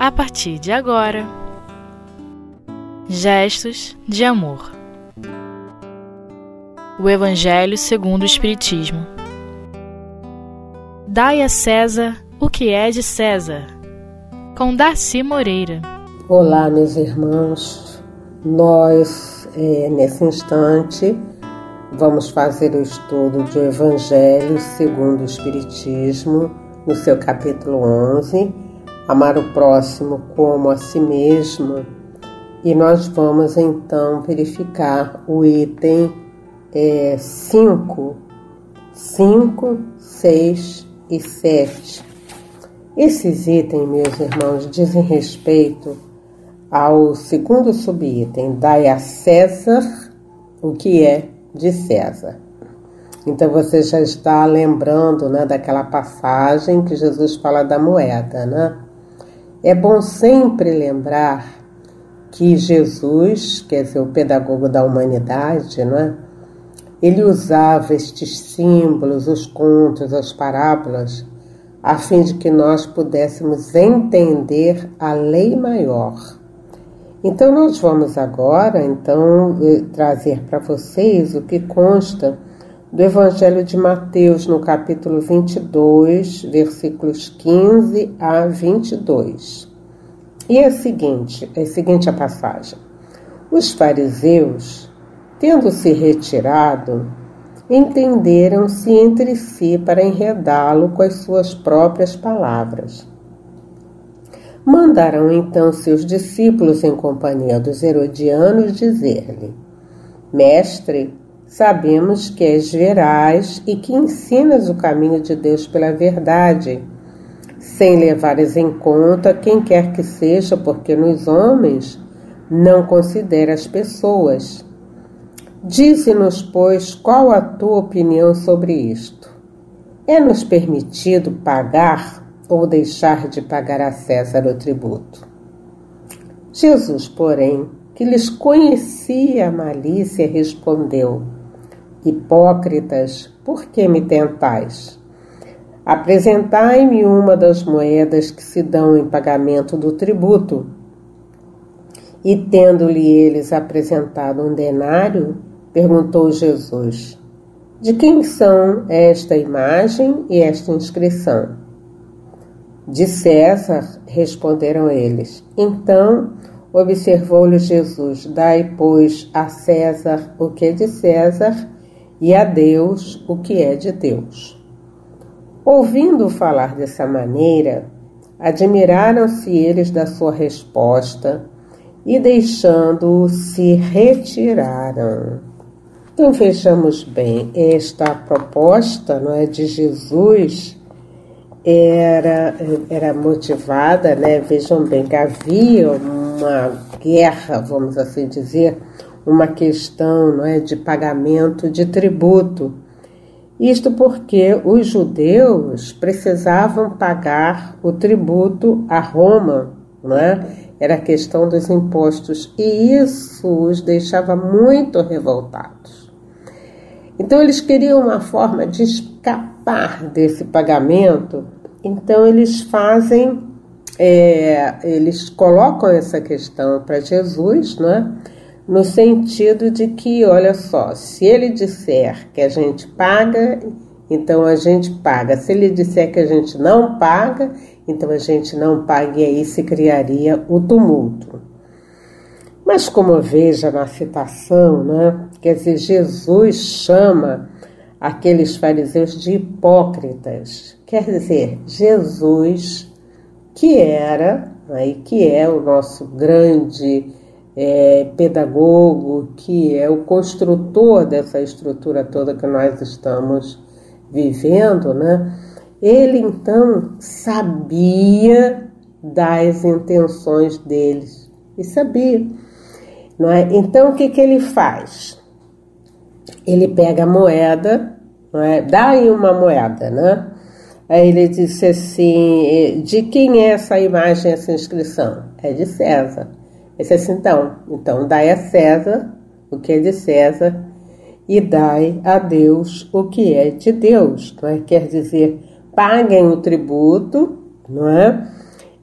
a partir de agora. Gestos de amor. O Evangelho segundo o Espiritismo. Dai a César o que é de César. Com Darcy Moreira. Olá, meus irmãos. Nós, é, nesse instante, vamos fazer o estudo do Evangelho segundo o Espiritismo, no seu capítulo 11, Amar o próximo como a si mesmo. E nós vamos então verificar o item 5, 5, 6 e 7. Esses itens, meus irmãos, dizem respeito ao segundo subitem, dai a César o que é de César. Então você já está lembrando né, daquela passagem que Jesus fala da moeda, né? É bom sempre lembrar que Jesus, quer dizer, o pedagogo da humanidade, não é? ele usava estes símbolos, os contos, as parábolas, a fim de que nós pudéssemos entender a lei maior. Então nós vamos agora então eh, trazer para vocês o que consta do Evangelho de Mateus no capítulo 22, versículos 15 a 22. E é a seguinte, é a seguinte a passagem. Os fariseus Tendo se retirado, entenderam-se entre si para enredá-lo com as suas próprias palavras. Mandaram então seus discípulos, em companhia dos herodianos, dizer-lhe: Mestre, sabemos que és veraz e que ensinas o caminho de Deus pela verdade, sem levares em conta quem quer que seja, porque nos homens não considera as pessoas Dize-nos, pois, qual a tua opinião sobre isto? É-nos permitido pagar ou deixar de pagar a César o tributo? Jesus, porém, que lhes conhecia a malícia, respondeu: Hipócritas, por que me tentais? Apresentai-me uma das moedas que se dão em pagamento do tributo. E tendo-lhe eles apresentado um denário, Perguntou Jesus: De quem são esta imagem e esta inscrição? De César, responderam eles. Então observou-lhe Jesus: Dai, pois, a César o que é de César e a Deus o que é de Deus. Ouvindo falar dessa maneira, admiraram-se eles da sua resposta e, deixando-o, se retiraram. Então vejamos bem, esta proposta não é, de Jesus era, era motivada, né? Vejam bem, que havia uma guerra, vamos assim dizer, uma questão não é, de pagamento de tributo. Isto porque os judeus precisavam pagar o tributo a Roma, não é? Era a questão dos impostos, e isso os deixava muito revoltados. Então eles queriam uma forma de escapar desse pagamento, então eles fazem, é, eles colocam essa questão para Jesus, né? No sentido de que, olha só, se ele disser que a gente paga, então a gente paga. Se ele disser que a gente não paga, então a gente não paga, e aí se criaria o tumulto. Mas como veja na citação, né? Quer dizer, Jesus chama aqueles fariseus de hipócritas. Quer dizer, Jesus, que era, né, que é o nosso grande é, pedagogo, que é o construtor dessa estrutura toda que nós estamos vivendo, né? Ele então sabia das intenções deles e sabia, não é? Então o que que ele faz? ele pega a moeda, é? dá aí uma moeda, né? Aí ele disse assim: de quem é essa imagem, essa inscrição? É de César. Ele assim: então, então dai a César o que é de César e dai a Deus o que é de Deus. Não é? Quer dizer, paguem o tributo, não é?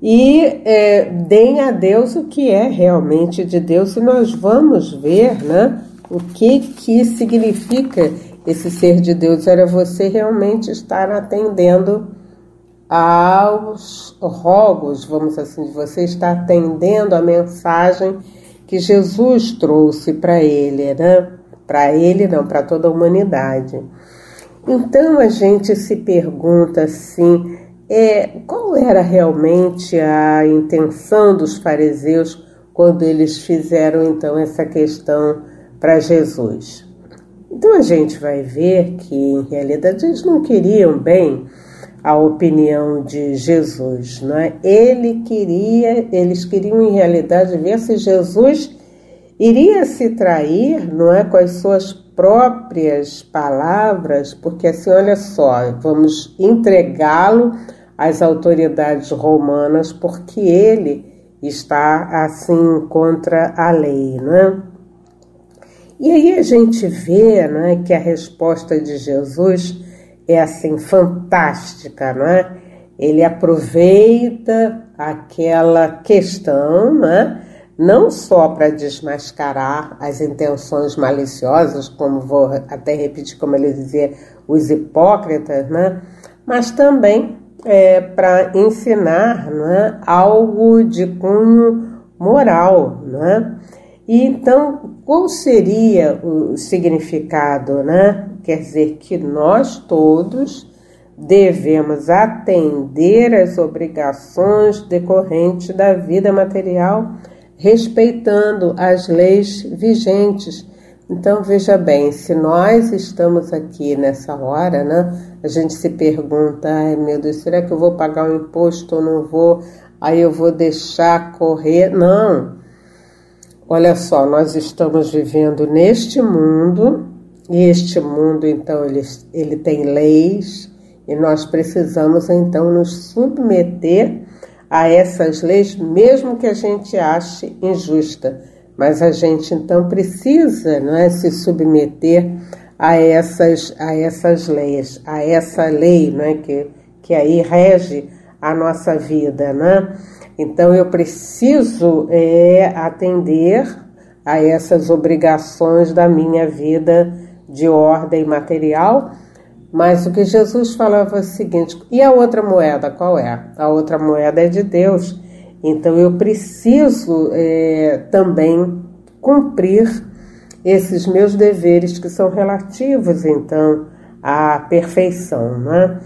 e é, deem a Deus o que é realmente de Deus e nós vamos ver né, o que, que significa esse ser de Deus. Era você realmente estar atendendo aos rogos, vamos assim, você está atendendo a mensagem que Jesus trouxe para ele, né? Para ele não, para toda a humanidade. Então a gente se pergunta assim, é, qual era realmente a intenção dos fariseus quando eles fizeram então essa questão para Jesus? Então a gente vai ver que em realidade eles não queriam bem a opinião de Jesus, não é? Ele queria, eles queriam em realidade ver se Jesus iria se trair, não é, com as suas próprias palavras, porque assim, olha só, vamos entregá-lo às autoridades romanas, porque ele está assim contra a lei, não é? E aí a gente vê, não é, que a resposta de Jesus é assim fantástica, não é? Ele aproveita aquela questão, né? não só para desmascarar as intenções maliciosas, como vou até repetir, como ele dizia, os hipócritas, né? mas também é, para ensinar né? algo de cunho moral. Né? E então, qual seria o significado? Né? Quer dizer que nós todos devemos atender às obrigações decorrentes da vida material respeitando as leis vigentes. Então veja bem, se nós estamos aqui nessa hora, né, a gente se pergunta, ai meu Deus, será que eu vou pagar o imposto ou não vou? Aí eu vou deixar correr? Não. Olha só, nós estamos vivendo neste mundo, e este mundo então ele, ele tem leis, e nós precisamos então nos submeter a essas leis, mesmo que a gente ache injusta. Mas a gente então precisa não é, se submeter a essas, a essas leis, a essa lei não é, que, que aí rege a nossa vida. Né? Então eu preciso é, atender a essas obrigações da minha vida de ordem material mas o que Jesus falava é o seguinte: e a outra moeda qual é? A outra moeda é de Deus. Então eu preciso é, também cumprir esses meus deveres que são relativos então à perfeição, né?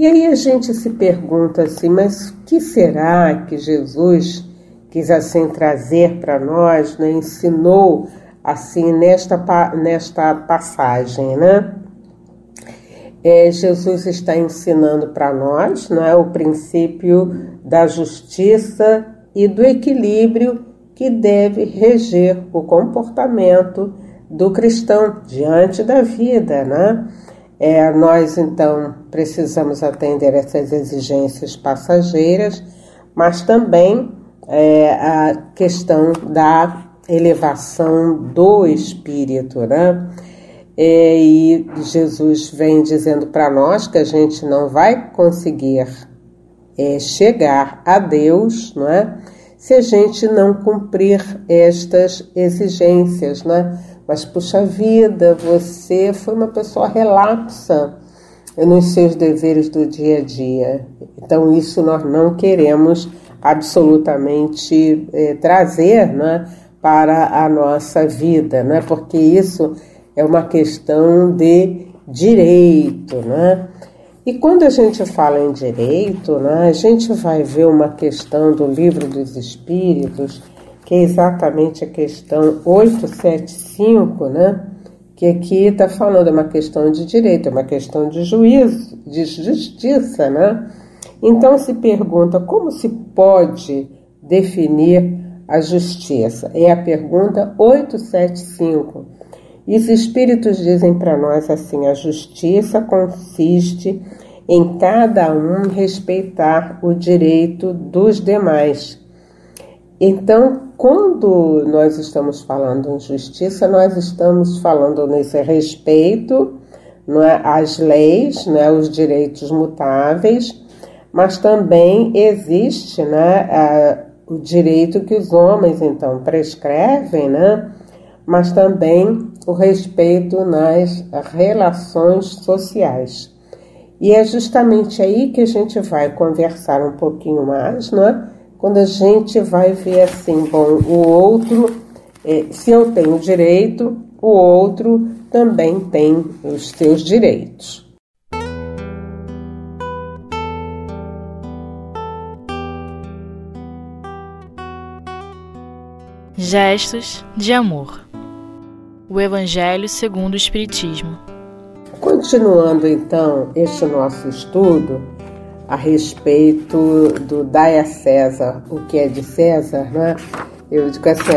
E aí a gente se pergunta assim, mas que será que Jesus quis assim trazer para nós, né? Ensinou assim nesta nesta passagem, né? é, Jesus está ensinando para nós não é, o princípio da justiça e do equilíbrio que deve reger o comportamento do cristão diante da vida. Né? É, nós, então, precisamos atender essas exigências passageiras, mas também é, a questão da elevação do espírito. Né? É, e Jesus vem dizendo para nós que a gente não vai conseguir é, chegar a Deus, não é? Se a gente não cumprir estas exigências, né? Mas puxa vida, você foi uma pessoa relapsa nos seus deveres do dia a dia. Então isso nós não queremos absolutamente é, trazer, né? Para a nossa vida, né? Porque isso é uma questão de direito, né? E quando a gente fala em direito, né, a gente vai ver uma questão do livro dos Espíritos, que é exatamente a questão 875, né? Que aqui está falando, é uma questão de direito, é uma questão de juízo, de justiça, né? Então se pergunta como se pode definir a justiça? É a pergunta 875. E os espíritos dizem para nós assim: a justiça consiste em cada um respeitar o direito dos demais. Então, quando nós estamos falando em justiça, nós estamos falando nesse respeito não é, às leis, não é, os direitos mutáveis, Mas também existe né, a, o direito que os homens então prescrevem, né, mas também o respeito nas relações sociais. E é justamente aí que a gente vai conversar um pouquinho mais, né? Quando a gente vai ver assim, bom, o outro, é, se eu tenho direito, o outro também tem os seus direitos. Gestos de amor. O Evangelho segundo o Espiritismo. Continuando então este nosso estudo a respeito do dai a César. O que é de César, né? Eu digo assim,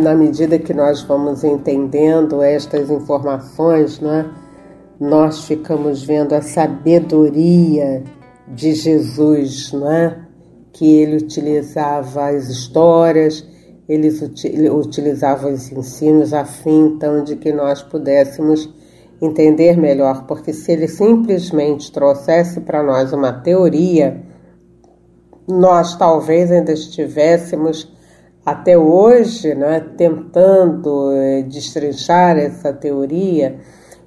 na medida que nós vamos entendendo estas informações, né, nós ficamos vendo a sabedoria de Jesus, né, que ele utilizava as histórias, ele utilizava os ensinos a fim então de que nós pudéssemos entender melhor, porque se ele simplesmente trouxesse para nós uma teoria, nós talvez ainda estivéssemos até hoje né, tentando é, destrinchar essa teoria,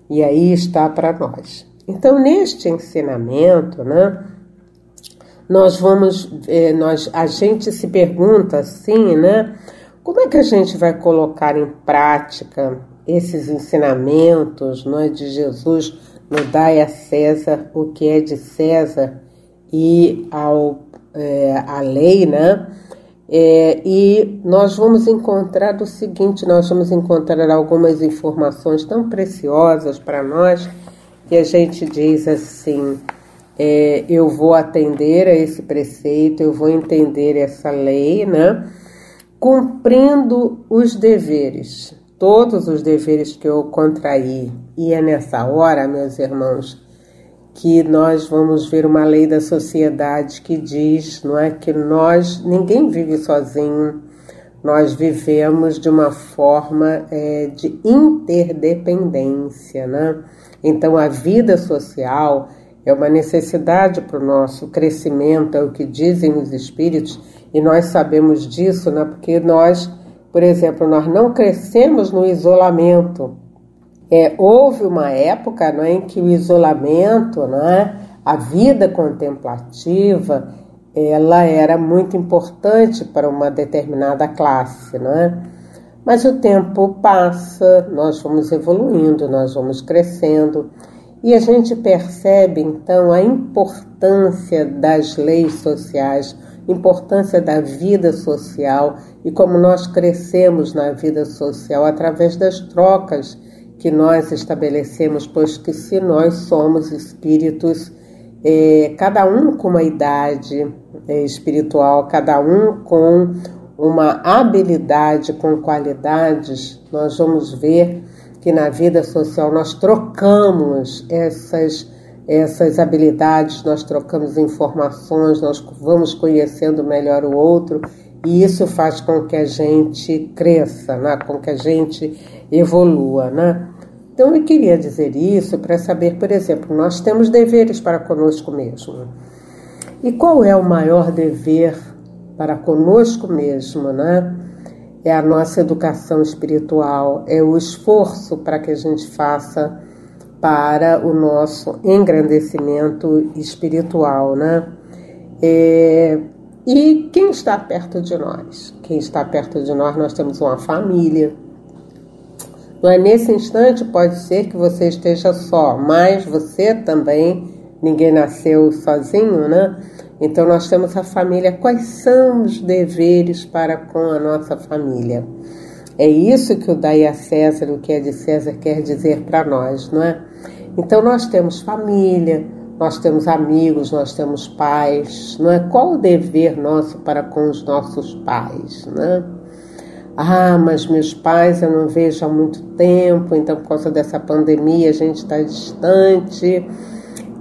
e aí está para nós. Então, neste ensinamento, né, nós vamos, é, nós, a gente se pergunta assim, né, como é que a gente vai colocar em prática esses ensinamentos né, de Jesus no dai a César o que é de César e ao, é, a lei, né? É, e nós vamos encontrar o seguinte: nós vamos encontrar algumas informações tão preciosas para nós que a gente diz assim: é, eu vou atender a esse preceito, eu vou entender essa lei, né? Cumprindo os deveres, todos os deveres que eu contraí. E é nessa hora, meus irmãos, que nós vamos ver uma lei da sociedade que diz, não é, que nós ninguém vive sozinho, nós vivemos de uma forma é, de interdependência, né? Então a vida social é uma necessidade para o nosso crescimento, é o que dizem os espíritos, e nós sabemos disso, né? Porque nós, por exemplo, nós não crescemos no isolamento, é, houve uma época não é, em que o isolamento, não é, a vida contemplativa, ela era muito importante para uma determinada classe, não é? Mas o tempo passa, nós vamos evoluindo, nós vamos crescendo e a gente percebe então a importância das leis sociais, importância da vida social e como nós crescemos na vida social através das trocas que nós estabelecemos, pois que se nós somos espíritos, é, cada um com uma idade é, espiritual, cada um com uma habilidade, com qualidades, nós vamos ver que na vida social nós trocamos essas essas habilidades, nós trocamos informações, nós vamos conhecendo melhor o outro e isso faz com que a gente cresça, né? com que a gente evolua. Né? Então eu queria dizer isso para saber, por exemplo, nós temos deveres para conosco mesmo. E qual é o maior dever para conosco mesmo, né? É a nossa educação espiritual, é o esforço para que a gente faça para o nosso engrandecimento espiritual, né? É, e quem está perto de nós? Quem está perto de nós, nós temos uma família, não é nesse instante pode ser que você esteja só, mas você também, ninguém nasceu sozinho, né? Então nós temos a família. Quais são os deveres para com a nossa família? É isso que o Dai a César, o que é de César, quer dizer para nós, não é? Então nós temos família, nós temos amigos, nós temos pais, não é? Qual o dever nosso para com os nossos pais, né? Ah, mas meus pais eu não vejo há muito tempo, então por causa dessa pandemia a gente está distante,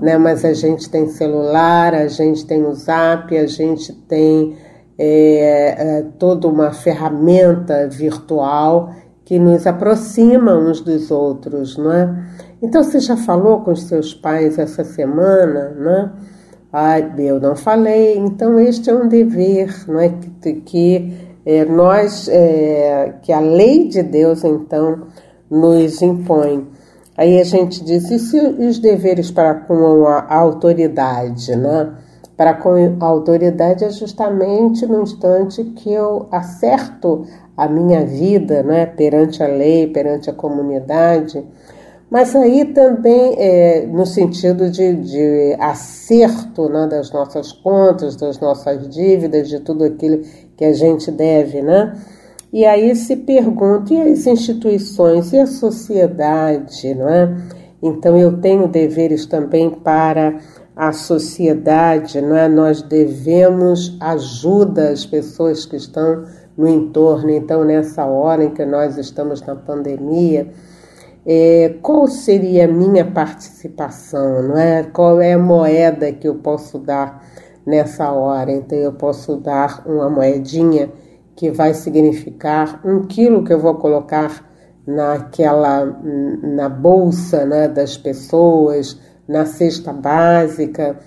né? Mas a gente tem celular, a gente tem o zap, a gente tem é, é, toda uma ferramenta virtual que nos aproxima uns dos outros, não é? Então você já falou com os seus pais essa semana, né? ah, eu não falei, então este é um dever, não é que, que é, nós, é, que a lei de Deus então nos impõe. Aí a gente diz, e se os deveres para com a, a autoridade, né? Para com a autoridade é justamente no instante que eu acerto a minha vida, né? Perante a lei, perante a comunidade, mas aí também é, no sentido de, de acerto né, das nossas contas, das nossas dívidas, de tudo aquilo que a gente deve, né? E aí se pergunta, e as instituições, e a sociedade, não é? Então eu tenho deveres também para a sociedade, não é? Nós devemos ajuda às pessoas que estão no entorno. Então, nessa hora em que nós estamos na pandemia, é, qual seria a minha participação, não é? Qual é a moeda que eu posso dar nessa hora? Então eu posso dar uma moedinha que vai significar um quilo que eu vou colocar naquela na bolsa né, das pessoas, na cesta básica,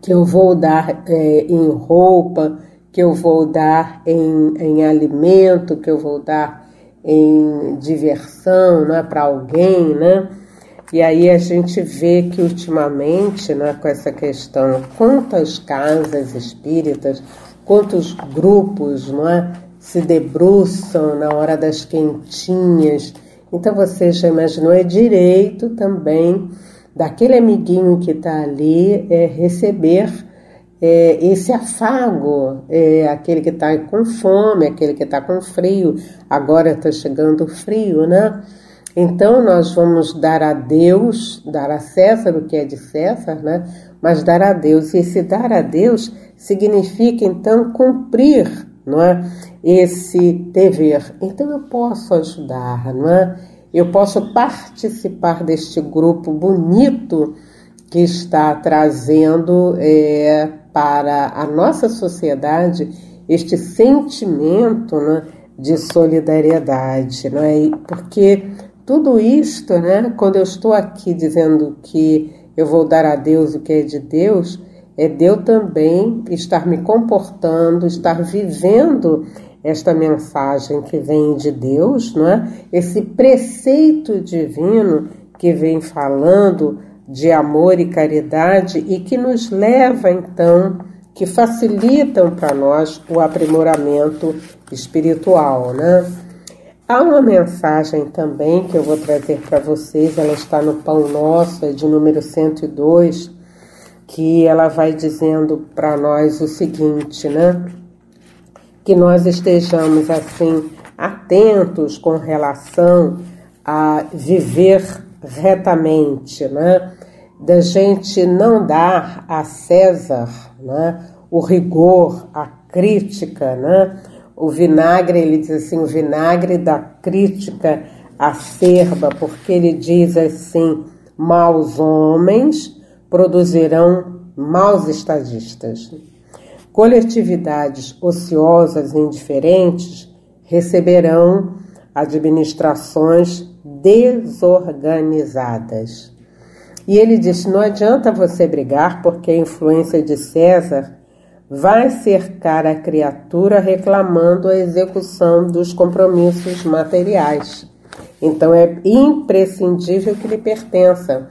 que eu vou dar é, em roupa, que eu vou dar em, em alimento, que eu vou dar em diversão, né, para alguém, né? E aí a gente vê que ultimamente, né, com essa questão, quantas casas espíritas, quantos grupos, não é, se debruçam na hora das quentinhas. Então você já imaginou, é direito também daquele amiguinho que está ali é, receber é, esse afago, é, aquele que está com fome, aquele que está com frio, agora está chegando o frio, né? Então nós vamos dar a Deus, dar a César o que é de César, né? Mas dar a Deus, e esse dar a Deus significa então cumprir, não é? Esse dever. Então eu posso ajudar, não é? Eu posso participar deste grupo bonito que está trazendo é, para a nossa sociedade este sentimento né, de solidariedade, não é? Porque tudo isto, né, quando eu estou aqui dizendo que eu vou dar a Deus o que é de Deus, é de eu também estar me comportando, estar vivendo esta mensagem que vem de Deus, não é? Esse preceito divino que vem falando de amor e caridade e que nos leva então, que facilitam para nós o aprimoramento espiritual, né? Há uma mensagem também que eu vou trazer para vocês, ela está no Pão Nosso, é de número 102, que ela vai dizendo para nós o seguinte, né? Que nós estejamos assim atentos com relação a viver retamente, né? Da gente não dar a César né, o rigor, a crítica, né? O vinagre, ele diz assim, o vinagre da crítica acerba, porque ele diz assim, maus homens produzirão maus estadistas. Coletividades ociosas e indiferentes receberão administrações desorganizadas. E ele diz: não adianta você brigar, porque a influência de César vai cercar a criatura reclamando a execução dos compromissos materiais. Então é imprescindível que lhe pertença,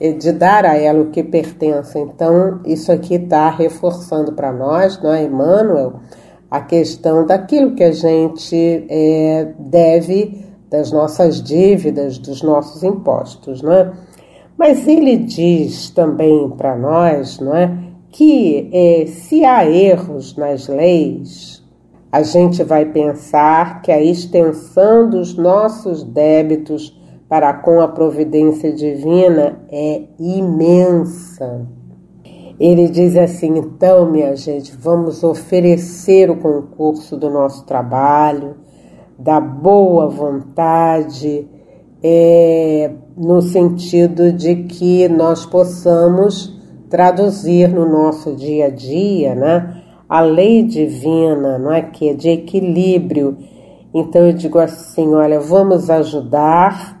de dar a ela o que pertence. Então, isso aqui está reforçando para nós, não é, Emmanuel, a questão daquilo que a gente é, deve, das nossas dívidas, dos nossos impostos, não é? Mas ele diz também para nós, não é, que é, se há erros nas leis, a gente vai pensar que a extensão dos nossos débitos para com a providência divina é imensa. Ele diz assim: então, minha gente, vamos oferecer o concurso do nosso trabalho, da boa vontade, é, no sentido de que nós possamos traduzir no nosso dia a dia, né, a lei divina, não é que é de equilíbrio. Então eu digo assim, olha, vamos ajudar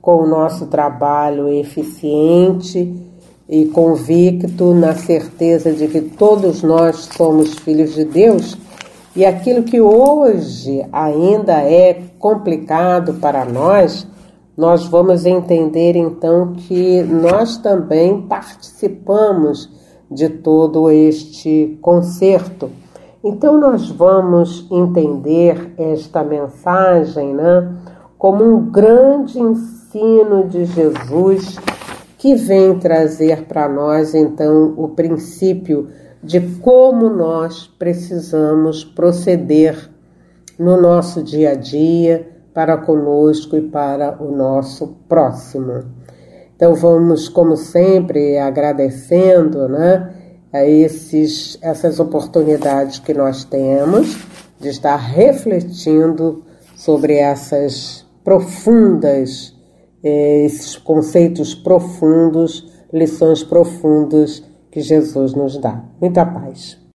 com o nosso trabalho eficiente e convicto na certeza de que todos nós somos filhos de Deus e aquilo que hoje ainda é complicado para nós, nós vamos entender então que nós também participamos de todo este concerto. Então nós vamos entender esta mensagem, né, como um grande ensino de Jesus que vem trazer para nós então o princípio de como nós precisamos proceder no nosso dia a dia para conosco e para o nosso próximo. Então vamos, como sempre, agradecendo né, a esses, essas oportunidades que nós temos de estar refletindo sobre essas profundas é, esses conceitos profundos, lições profundas que Jesus nos dá. Muita paz.